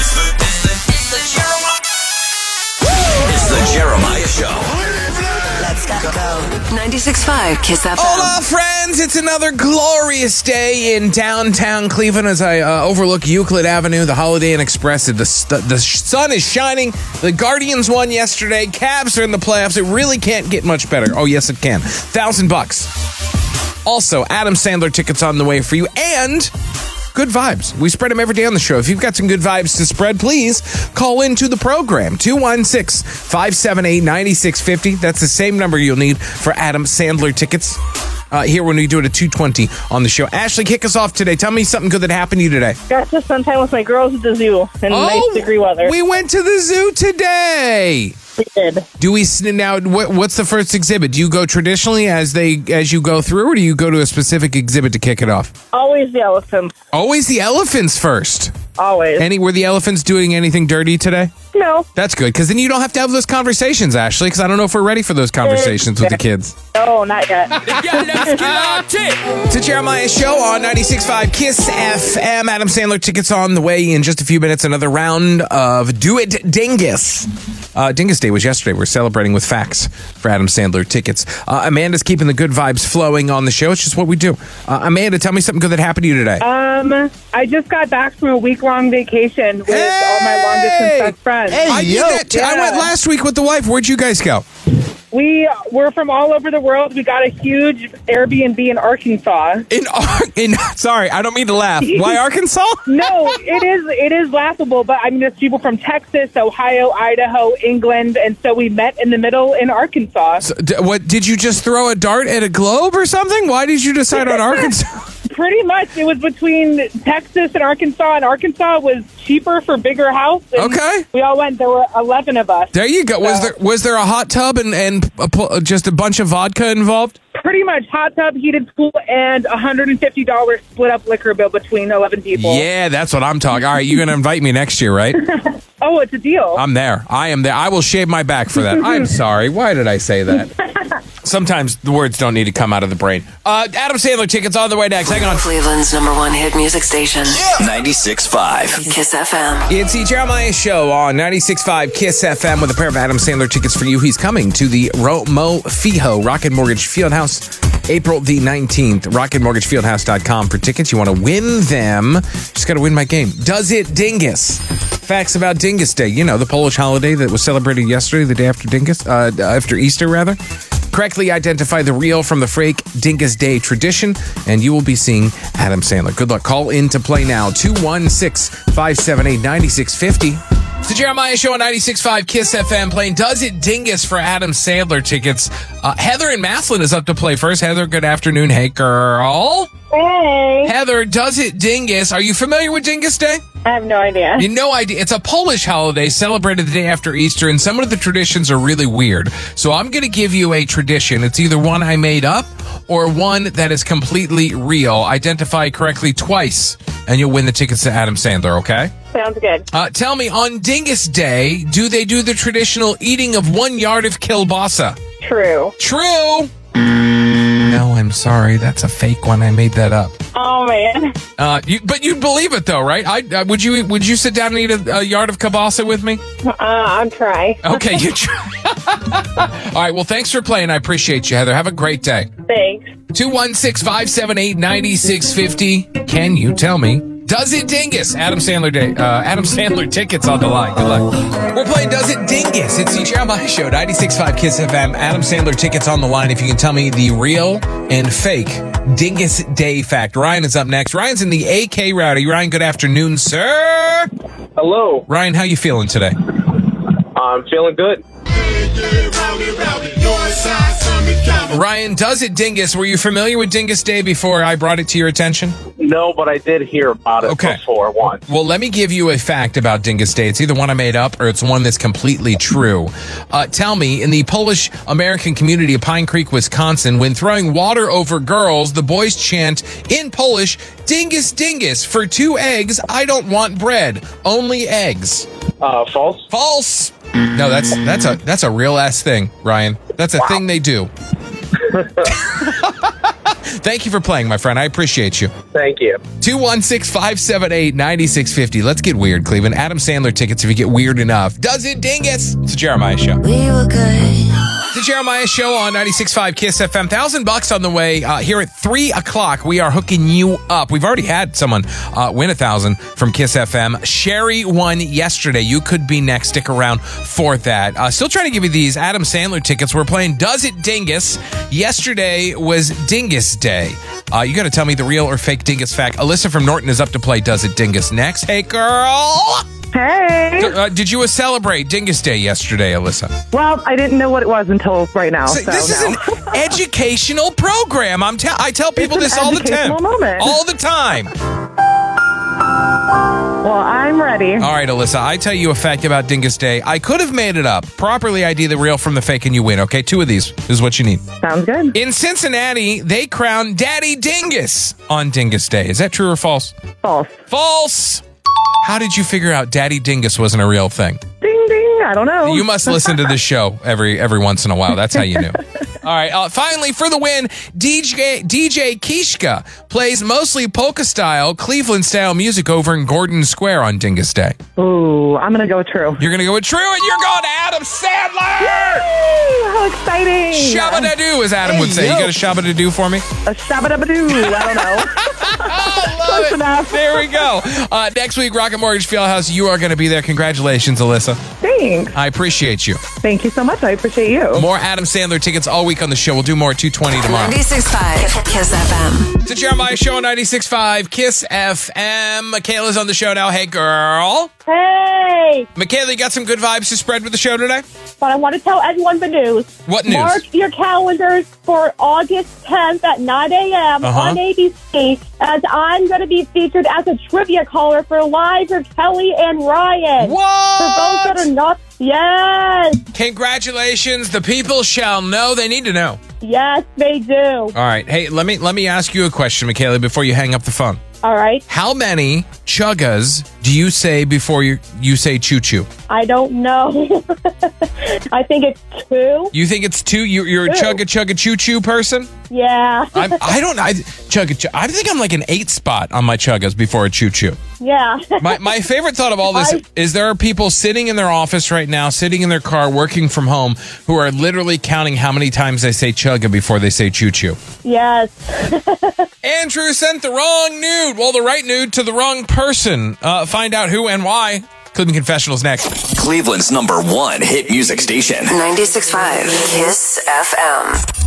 It's the, it's the, it's the Jeremiah. It's the Jeremiah Show. Let's go. 96.5 Kiss FM. Hola, friends! It's another glorious day in downtown Cleveland as I uh, overlook Euclid Avenue, the Holiday Inn Express. The, st- the sun is shining. The Guardians won yesterday. Cavs are in the playoffs. It really can't get much better. Oh, yes, it can. Thousand bucks. Also, Adam Sandler tickets on the way for you and good vibes. We spread them every day on the show. If you've got some good vibes to spread, please call into the program 216 578 9650. That's the same number you'll need for Adam Sandler tickets. Uh, here when we do it at 220 on the show. Ashley, kick us off today. Tell me something good that happened to you today. Got to spend time with my girls at the zoo in nice degree weather. we went to the zoo today. Did. Do we now? What, what's the first exhibit? Do you go traditionally as they as you go through, or do you go to a specific exhibit to kick it off? Always the elephants. Always the elephants first. Always. Any were the elephants doing anything dirty today? No, That's good because then you don't have to have those conversations, Ashley. Because I don't know if we're ready for those conversations with the kids. no, not yet. It's a Jeremiah show on 96.5 Kiss FM. Adam Sandler tickets on the way in just a few minutes. Another round of Do It Dingus. Uh, Dyngus Day was yesterday. We're celebrating with facts for Adam Sandler tickets. Uh, Amanda's keeping the good vibes flowing on the show. It's just what we do. Uh, Amanda, tell me something good that happened to you today. Um, I just got back from a week long vacation with all my long distance best friends. I did that too. I went last week with the wife. Where'd you guys go? We were from all over the world. We got a huge Airbnb in Arkansas. In, Ar- in sorry, I don't mean to laugh. Why Arkansas? No, it is it is laughable, but I mean there's people from Texas, Ohio, Idaho, England, and so we met in the middle in Arkansas. So, d- what did you just throw a dart at a globe or something? Why did you decide on Arkansas? Pretty much, it was between Texas and Arkansas, and Arkansas was cheaper for bigger house. Okay. we all went. There were eleven of us. There you go. Was there was there a hot tub and and a, just a bunch of vodka involved? Pretty much hot tub, heated pool, and a hundred and fifty dollars split up liquor bill between eleven people. Yeah, that's what I'm talking. All right, you're gonna invite me next year, right? Oh, it's a deal. I'm there. I am there. I will shave my back for that. I'm sorry. Why did I say that? Sometimes the words don't need to come out of the brain. Uh, Adam Sandler tickets on the way next. Hang on. Cleveland's number one hit music station. 96.5. Kiss FM. It's the Jeremiah Show on 96.5 KISS FM with a pair of Adam Sandler tickets for you. He's coming to the Romo Fijo Rocket Mortgage Fieldhouse April the 19th. RocketMortgageFieldhouse.com for tickets. You want to win them, just got to win my game. Does it Dingus? Facts about Dyngus Day. You know, the Polish holiday that was celebrated yesterday, the day after Dingus, uh, after Easter, rather. Correctly identify the real from the fake Dyngus Day tradition, and you will be seeing Adam Sandler. Good luck. Call in to play now 216 578 9650. It's the Jeremiah Show on 96.5 KISS FM playing Does It Dingus for Adam Sandler tickets. Uh, Heather in Massillon is up to play first. Heather, good afternoon. Hey, girl. Hey, Heather, Does It Dingus? Are you familiar with Dyngus Day? I have no idea. You no idea. It's a Polish holiday celebrated the day after Easter, and some of the traditions are really weird. So I'm going to give you a tradition. It's either one I made up or one that is completely real. Identify correctly twice, and you'll win the tickets to Adam Sandler, okay? Sounds good. Uh, tell me, on Dyngus Day, do they do the traditional eating of one yard of kielbasa? True. True. No, I'm sorry. That's a fake one. I made that up. Oh man. Uh, you, but you'd believe it though, right? I uh, would you would you sit down and eat a, a yard of kielbasa with me? Uh, I'll try. Okay, you try. All right. Well, thanks for playing. I appreciate you, Heather. Have a great day. Thanks. 216 578 9650. Can you tell me? Does it dingus? Adam Sandler day. Uh, Adam Sandler tickets on the line. Good luck. We're playing Does It Dingus? It's the Jeremiah Show, 96.5 Kiss FM. Adam Sandler tickets on the line. If you can tell me the real and fake Dyngus Day fact. Ryan is up next. Ryan's in the AK Rowdy. Ryan, good afternoon, sir. Hello. Ryan, how you feeling today? I'm feeling good. Rowdy, rowdy, north side, Summit County. Ryan, does it Dingus? Were you familiar with Dyngus Day before I brought it to your attention? No, but I did hear about it Okay. before once. Well, let me give you a fact about Dyngus Day. It's either one I made up or it's one that's completely true. Uh, tell me, in the Polish American community of Pine Creek, Wisconsin, when throwing water over girls, the boys chant in Polish, Dingus Dingus, for two eggs, I don't want bread, only eggs. Uh, false. False. No, that's that's a that's a real ass thing, Ryan. That's a thing they do. Thank you for playing, my friend. I appreciate you. Thank you. 216 578 9650. Let's get weird, Cleveland. Adam Sandler tickets if you get weird enough. Does it, dingus? It's a Jeremiah show. We were good. It's a Jeremiah show on 96.5 Kiss FM. Thousand bucks on the way uh, here at 3 o'clock. We are hooking you up. We've already had someone uh, win a thousand from Kiss FM. Sherry won yesterday. You could be next. Stick around for that. Uh, still trying to give you these Adam Sandler tickets. We're playing Does It Dingus. Yesterday was Dyngus Day. Uh, you got to tell me the real or fake Dingus fact. Alyssa from Norton is up to play Does It Dingus next. Hey, girl. Hey. Uh, did you celebrate Dyngus Day yesterday, Alyssa? Well, I didn't know what it was until right now. So So, this is an educational program. I'm tell I tell people this all the time. moment. All the time. well, I'm ready. All right, Alyssa, I tell you a fact about Dyngus Day. I could have made it up. Properly ID the real from the fake and you win. Okay, two of these is what you need. Sounds good. In Cincinnati, they crown Daddy Dingus on Dyngus Day. Is that true or false? False. False. How did you figure out Daddy Dingus wasn't a real thing? Ding ding. I don't know. You must listen to this show every every once in a while. That's how you knew. All right. Uh, finally, for the win, DJ DJ Kishka plays mostly polka style, Cleveland style music over in Gordon Square on Dyngus Day. Ooh, I'm gonna go true. You're gonna go with True, and you're going to Adam Sandler. Ooh, how exciting! Shabba da doo, as Adam would say. You got a shabba da for me? A shabba dabba. I don't know. Close enough. There we go. Uh, next week, Rocket Mortgage Fieldhouse, you are going to be there. Congratulations, Alyssa. Thanks. I appreciate you. Thank you so much. I appreciate you. More Adam Sandler tickets all week on the show. We'll do more at 220 tomorrow. 96.5 Kiss FM. It's a Jeremiah Show on 96.5 KISS FM. Michaela's on the show now. Hey, girl. Hey, Michaela, you got some good vibes to spread with the show today? but I want to tell everyone the news. What news? Mark your calendars for August 10th at 9 a.m. Uh-huh. on ABC as I'm going to be featured as a trivia caller for Live with Kelly and Ryan. For those that are not, yes, Congratulations. The people shall know. They need to know. yes, they do. All right. Hey, let me let me ask you a question, Michaela, before you hang up the phone. All right, How many chuggas do you say before you you say choo choo? I don't know. I think it's two. You think it's two? You, you're a Two. chugga chugga choo choo person? Yeah, I'm, I don't. I chugga. Chug, I think I'm like an eight spot on my chuggas before a choo choo. yeah. My, my favorite thought of all this I- is there are people sitting in their office right now, sitting in their car, working from home, who are literally counting how many times they say chugga before they say choo choo. yes. Andrew sent the wrong nude. Well, the right nude to the wrong person. Uh, find out who and why. Cleveland Confessionals next. Cleveland's number one hit music station. 96.5 Kiss FM.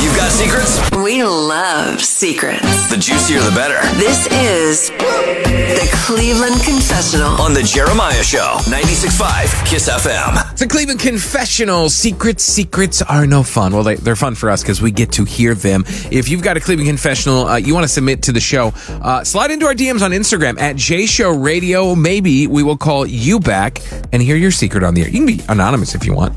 You've got secrets? We love secrets. The juicier the better. This is the Cleveland Confessional. On The Jeremiah Show, 96.5 Kiss FM. It's a Cleveland Confessional. Secrets, secrets are no fun. Well, they, they're fun for us because we get to hear them. If you've got a Cleveland Confessional uh, you want to submit to the show, uh, slide into our DMs on Instagram at J Show Radio. Maybe we will call you back and hear your secret on the air. You can be anonymous if you want.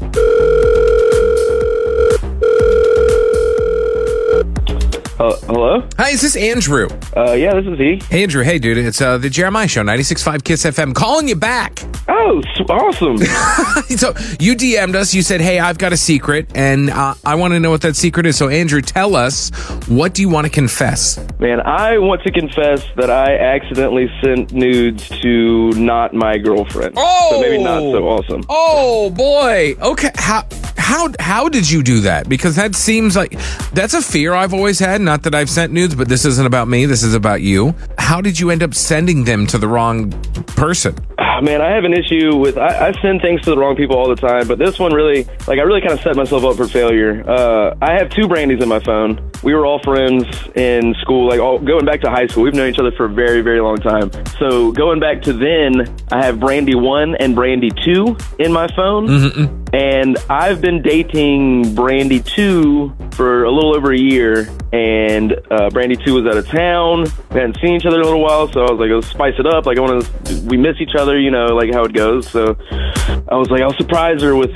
Uh, hello? Hi, is this Andrew? Uh, yeah, this is he. Hey, Andrew. Hey, dude. It's uh, the Jeremiah Show, 96.5 Kiss FM, calling you back. Oh, awesome. so you DM'd us. You said, "Hey, I've got a secret, and uh, I want to know what that secret is." So, Andrew, tell us what do you want to confess? Man, I want to confess that I accidentally sent nudes to not my girlfriend. Oh! So maybe not so awesome. Oh boy. Okay. How how how did you do that? Because that seems like that's a fear I've always had. Not that I've sent nudes, but this isn't about me. This is about you. How did you end up sending them to the wrong person? Ah, Man, I have an issue with I, I send things to the wrong people all the time, but this one really, like, I really kind of set myself up for failure. Uh, I have two Brandies in my phone. We were all friends in school, like all, going back to high school. We've known each other for a very, very long time. So going back to then, I have Brandy one and Brandy two in my phone. And I've been dating Brandy two for a little over a year. And uh, Brandy two was out of town. We hadn't seen each other in a little while, so I was like, let's spice it up. Like I want to, we miss each other, you know, like how it goes. So I was like, I'll surprise her with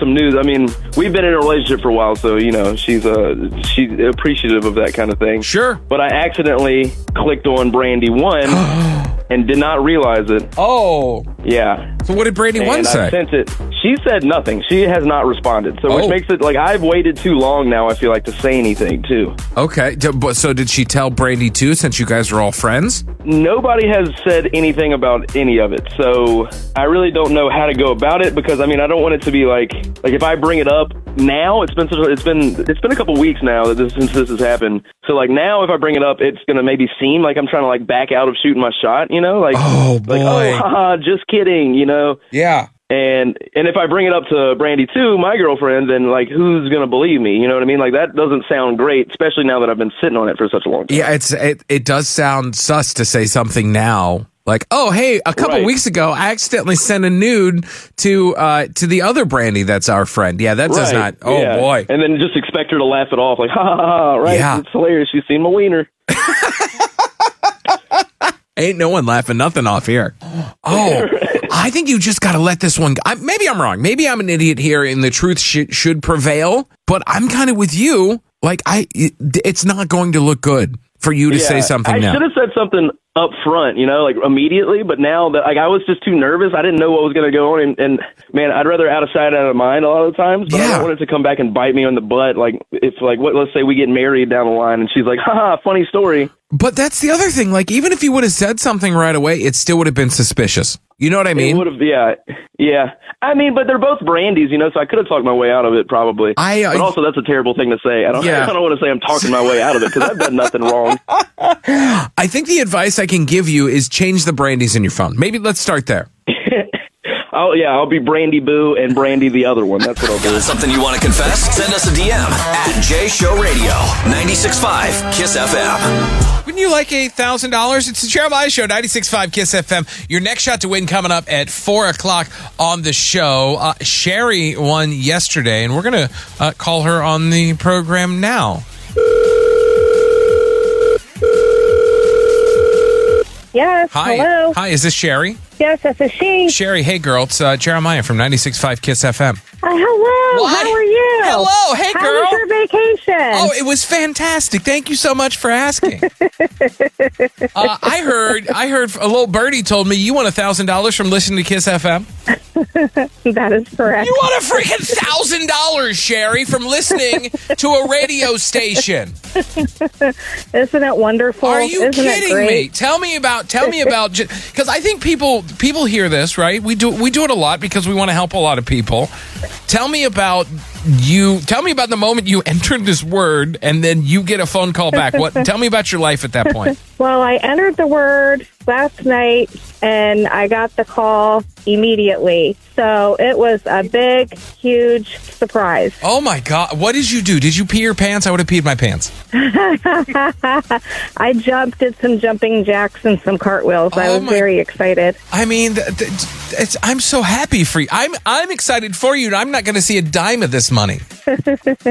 some news. I mean, we've been in a relationship for a while, so you know, she's uh, she's appreciative of that kind of thing. Sure. But I accidentally clicked on Brandy one and did not realize it. Oh. Yeah. So what did Brandy and one I say? sent it. She said nothing. She has not responded. So Oh. which makes it like I've waited too long now. I feel like to say anything too. Okay. So did she tell Brandy too, since you guys are all friends? Nobody has said anything about any of it. So I really don't know how to go about it because I mean I don't want it to be like like if I bring it up now it's been a- it's been it's been a couple weeks now that this since this has happened. So like now if I bring it up it's gonna maybe seem like I'm trying to like back out of shooting my shot. You know like Oh, like boy. oh haha, just kidding. Kidding, you know. Yeah. And and if I bring it up to Brandy too, my girlfriend, then like who's gonna believe me? You know what I mean? Like that doesn't sound great, especially now that I've been sitting on it for such a long time. Yeah, it's it, it does sound sus to say something now. Like, oh hey, a couple Right. weeks ago I accidentally sent a nude to uh to the other Brandy that's our friend. Yeah, that does Right, not oh yeah. boy. And then just expect her to laugh it off, like ha ha ha! Right? Yeah. It's hilarious. She's seen my wiener. Ain't no one laughing nothing off here. Oh, I think you just got to let this one. go. I, maybe I'm wrong. Maybe I'm an idiot here, and the truth should should prevail. But I'm kind of with you. Like I, it, it's not going to look good for you to say Yeah. something I now. should have said something up front, you know, like immediately. But now that like I was just too nervous, I didn't know what was going to go on. And, and man, I'd rather out of sight, out of mind a lot of the times. But I Yeah. don't want it to come back and bite me on the butt. Like if like what? Let's say we get married down the line, and she's like, "Ha ha, funny story." But that's the other thing. Like, even if you would have said something right away, it still would have been suspicious. You know what I It mean? would have, yeah, yeah. I mean, but they're both brandies, you know, so I could have talked my way out of it probably. I, uh, but also, that's a terrible thing to say. I don't, Yeah. I don't want to say I'm talking my way out of it because I've done nothing wrong. I think the advice I can give you is change the brandies in your phone. Maybe let's start there. Oh yeah, I'll be Brandy Boo and Brandy the other one. That's what I'll do. Got something you want to confess? Send us a DM at J Show Radio 96.5 Kiss FM. Wouldn't you like a thousand dollars? It's the Jeremiah Show, 96.5 Kiss FM. Your next shot to win coming up at four o'clock on the show. Uh, Sherry won yesterday, and we're gonna uh, call her on the program now. Yes. Hi, Hello. hi. Is this Sherry? Yes, this is she. Sherry, hey girl, it's uh, Jeremiah from 96.5 Kiss FM. Uh, hello. What? How are you? Hello. Hey, How girl. was your vacation? Oh, it was fantastic. Thank you so much for asking. uh, I heard, I heard a little birdie told me you won a thousand dollars from listening to Kiss FM. that is correct. You won a freaking thousand dollars, Sherry, from listening to a radio station. Isn't it wonderful? Are you Isn't it kidding great? me? Tell me about, tell me about, because I think people people hear this right. We do we do it a lot because we want to help a lot of people. Tell me about you. Tell me about the moment you entered this word and then you get a phone call back. What? tell me about your life at that point. Well, I entered the word last night and I got the call immediately. So it was a big, huge surprise. Oh my god! What did you do? Did you pee your pants? I would have peed my pants. I jumped, did some jumping jacks and some cartwheels. I Oh was my- very excited. I mean, th- th- it's, I'm so happy for you. I'm I'm excited for you. I'm not going to see a dime of this money.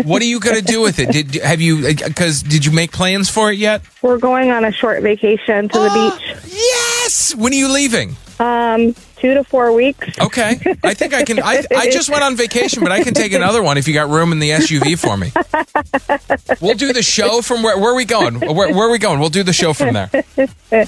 what are you going to do with it? Did have you? Uh, because did you make plans for it yet? We're going on a short vacation to the ah, beach. Yes. When are you leaving? Um, two to four weeks. Okay. I think I can. I, I just went on vacation, but I can take another one if you got room in the SUV for me. We'll do the show from where? Where are we going? Where, where are we going? We'll do the show from there.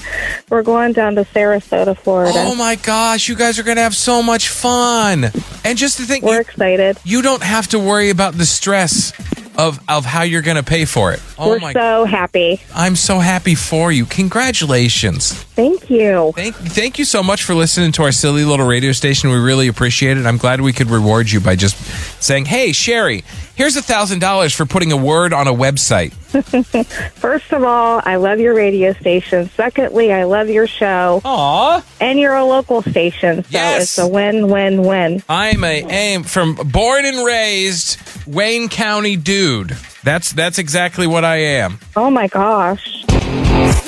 We're going down to Sarasota, Florida. Oh my gosh, you guys are going to have so much fun. And just to think, We're you, excited. you don't have to worry about the stress of, of how you're going to pay for it. Oh We're my so happy. I'm so happy for you. Congratulations. Thank you. Thank, thank you so much for listening to our silly little radio station. We really appreciate it. I'm glad we could reward you by just saying, hey, Sherry, here's a $1,000 for putting a word on a website. First of all, I love your radio station. Secondly, I love your show. Aw. And you're a local station, so Yes. it's a win-win-win. I'm a am from born and raised Wayne County dude. That's that's exactly what I am. Oh my gosh.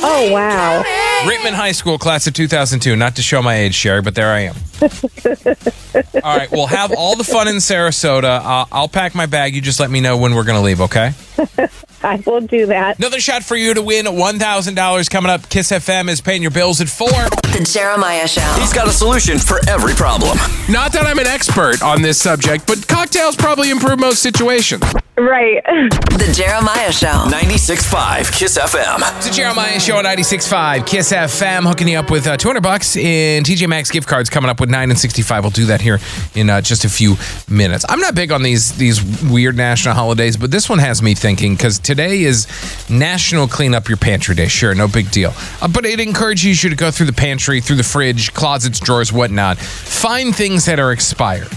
Oh, wow. Rittman High School, class of 2002. Not to show my age, Sherry, but there I am. all right, we'll have all the fun in Sarasota. Uh, I'll pack my bag. You just let me know when we're going to leave, okay? I will do that. Another shot for you to win $1,000 coming up. Kiss FM is paying your bills at 4. The Jeremiah Show. He's got a solution for every problem. Not that I'm an expert on this subject, but cocktails probably improve most situations. Right. The Jeremiah Show. 96.5 Kiss FM. It's the Jeremiah Show on 96.5 Kiss FM, hooking you up with uh, 200 bucks in TJ Maxx gift cards coming up with 9 and 65. We'll do that here in uh, just a few minutes. I'm not big on these these weird national holidays, but this one has me thinking because today is National Clean Up Your Pantry Day. Sure, no big deal. Uh, but it encourages you to go through the pantry, through the fridge, closets, drawers, whatnot. Find things that are expired.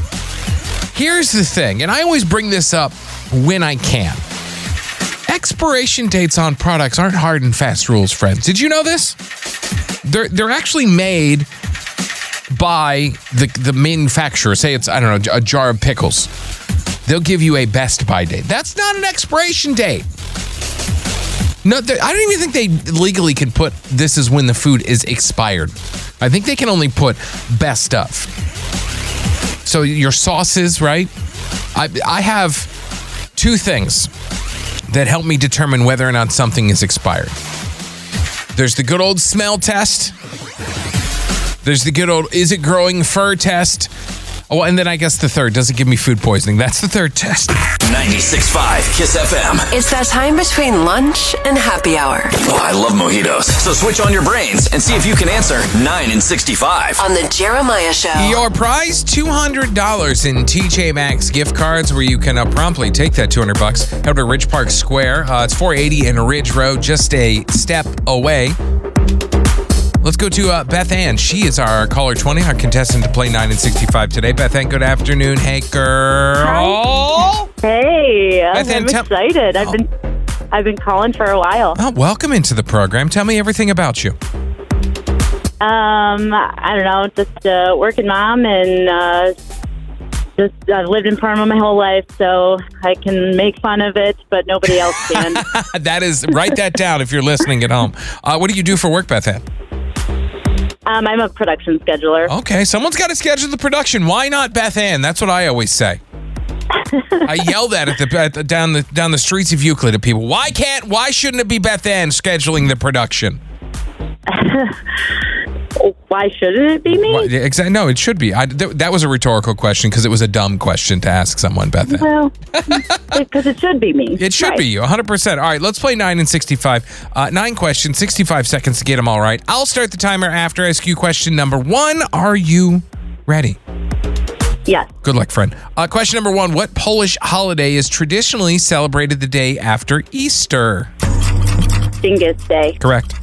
Here's the thing, and I always bring this up when I can. Expiration dates on products aren't hard and fast rules, friends. Did you know this? They're they're actually made by the the manufacturer. Say it's I don't know a jar of pickles. They'll give you a best by date. That's not an expiration date. No, I don't even think they legally can put this is when the food is expired. I think they can only put best of. So your sauces, right? I I have two things that help me determine whether or not something is expired. There's the good old smell test. There's the good old is it growing fur test. Oh, and then I guess the third does it give me food poisoning? That's the third test. 96.5 Kiss FM. It's that time between lunch and happy hour Oh, I love mojitos. So switch on your brains and see if you can answer 9 and 65. on the Jeremiah Show. Your prize $200 in TJ Maxx gift cards where you can uh, promptly take that 200 bucks. Head to Ridge Park Square. Uh, it's 480 in Ridge Road, just a step away. Let's go to uh, Beth Ann. She is our caller 20, our contestant to play 9 and 65 today. Beth Ann, good afternoon. Hey, girl. Hey, Beth Ann, I'm tell- excited. I've been I've been calling for a while. Oh, welcome into the program. Tell me everything about you. Um, I don't know, just a working mom and uh, just I've lived in Parma my whole life, so I can make fun of it, but nobody else can. that is, write that down if you're listening at home. Uh, what do you do for work, Beth Ann? Um, I'm a production scheduler. Okay, someone's got to schedule the production. Why not Beth Ann? That's what I always say. I yell that at the, at the down the down the streets of Euclid at people. Why can't? Why shouldn't it be Beth Ann scheduling the production? Why shouldn't it be me? Exactly. No, it should be. I, th- that was a rhetorical question because it was a dumb question to ask someone, Bethany. Well, because it should be me. It should Right. be you, 100%. All right, let's play 9 and 65. Uh, nine questions, 65 seconds to get them all right. I'll start the timer after I ask you question number one. Are you ready? Yes. Good luck, friend. Uh, question number one What Polish holiday is traditionally celebrated the day after Easter? Dyngus Day. Correct.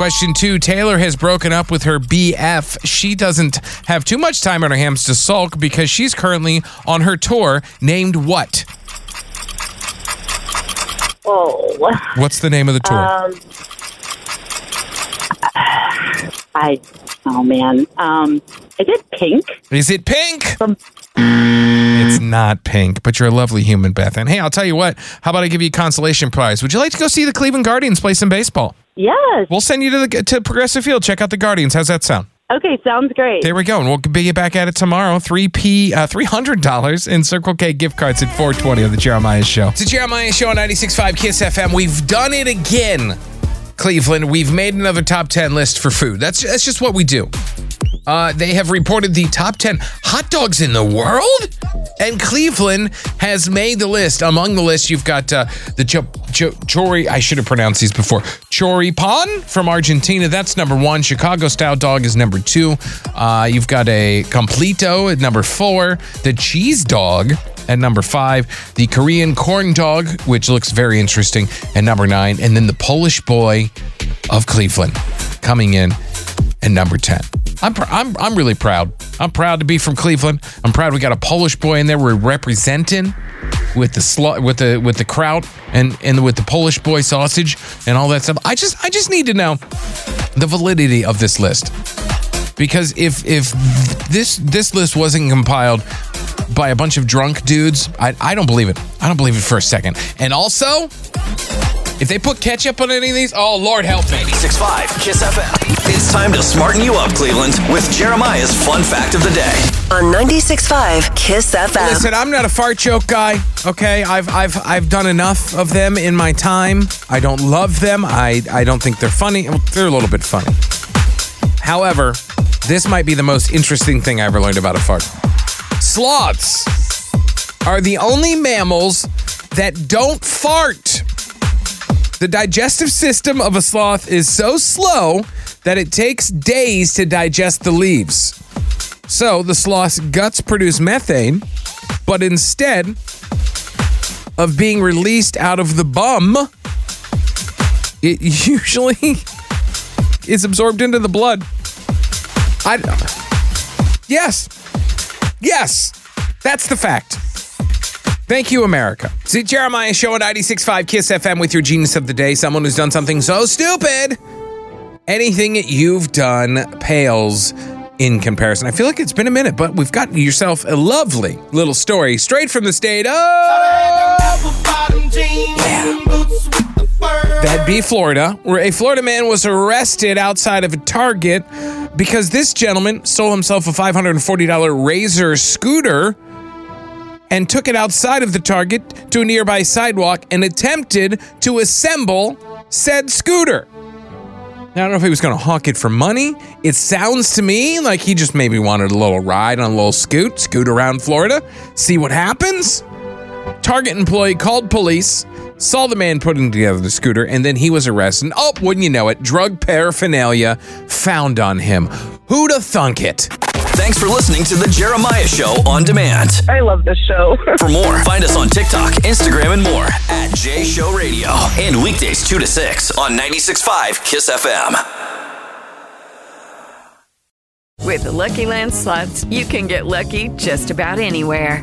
Question two Taylor has broken up with her BF. She doesn't have too much time on her hands to sulk because she's currently on her tour named what? Oh, what? What's the name of the tour? um, I. Oh man. Um, is it pink? Is it pink? It's not pink, but you're a lovely human, Beth. And hey, I'll tell you what. How about I give you a consolation prize? Would you like to go see the Cleveland Guardians play some baseball? Yes. We'll send you to the to Progressive Field. Check out the Guardians. How's that sound? Okay, sounds great. There we go, and we'll be back at it tomorrow. Three p, uh, three hundred dollars in Circle K gift cards at four twenty on the Jeremiah Show. It's the Jeremiah Show on 96.5 Kiss FM. We've done it again, Cleveland. We've made another top ten list for food. That's that's just what we do. Uh, they have reported the top 10 hot dogs in the world. And Cleveland has made the list. Among the list, you've got uh, the cho- cho- chori, I should have pronounced these before. Choripan from Argentina. That's number one. Chicago style dog is number two. Uh, you've got a completo at number four. The cheese dog at number five. The Korean corn dog, which looks very interesting, at number nine. And then the Polish boy of Cleveland coming in at number 10. I'm, pr- I'm, I'm really proud. I'm proud to be from Cleveland. I'm proud we got a Polish boy in there. We're representing with the slu- with the with the kraut and and with the Polish boy sausage and all that stuff. I just I just need to know the validity of this list because if if this this list wasn't compiled by a bunch of drunk dudes, I I don't believe it. I don't believe it for a second. And also, If they put ketchup on any of these, oh Lord help me. 96.5 Kiss FM. It's time to smarten you up, Cleveland, with Jeremiah's fun fact of the day. On 96.5 Kiss FM. Listen, I'm not a fart joke guy. Okay, I've I've I've done enough of them in my time. I don't love them. I I don't think they're funny. Well, they're a little bit funny. However, this might be the most interesting thing I ever learned about a fart. Sloths are the only mammals that don't fart. The digestive system of a sloth is so slow that it takes days to digest the leaves. So the sloth's guts produce methane, but instead of being released out of the bum, it usually is absorbed into the blood. I Yes. Yes. That's the fact. Thank you, America. See, Jeremiah Show at 96.5 Kiss FM with your genius of the day. Someone who's done something so stupid. Anything you've done pales in comparison. I feel like it's been a minute, but we've got yourself a lovely little story straight from the state of. That'd be Florida, where a Florida man was arrested outside of a Target because this gentleman stole himself a $540 Razor scooter and took it outside of the Target to a nearby sidewalk and attempted to assemble said scooter. Now, I don't know if he was going to hawk it for money. It sounds to me like he just maybe wanted a little ride on a little scoot, scoot around Florida, see what happens. Target employee called police, saw the man putting together the scooter, and then he was arrested. Oh, wouldn't you know it? Drug paraphernalia found on him. Who'd have thunk it? Thanks for listening to the Jeremiah Show on demand. I love this show. For more, find us on TikTok, Instagram, and more at J Show Radio. And weekdays 2 to 6 on 96.5 Kiss FM. With the Lucky Land slots, you can get lucky just about anywhere.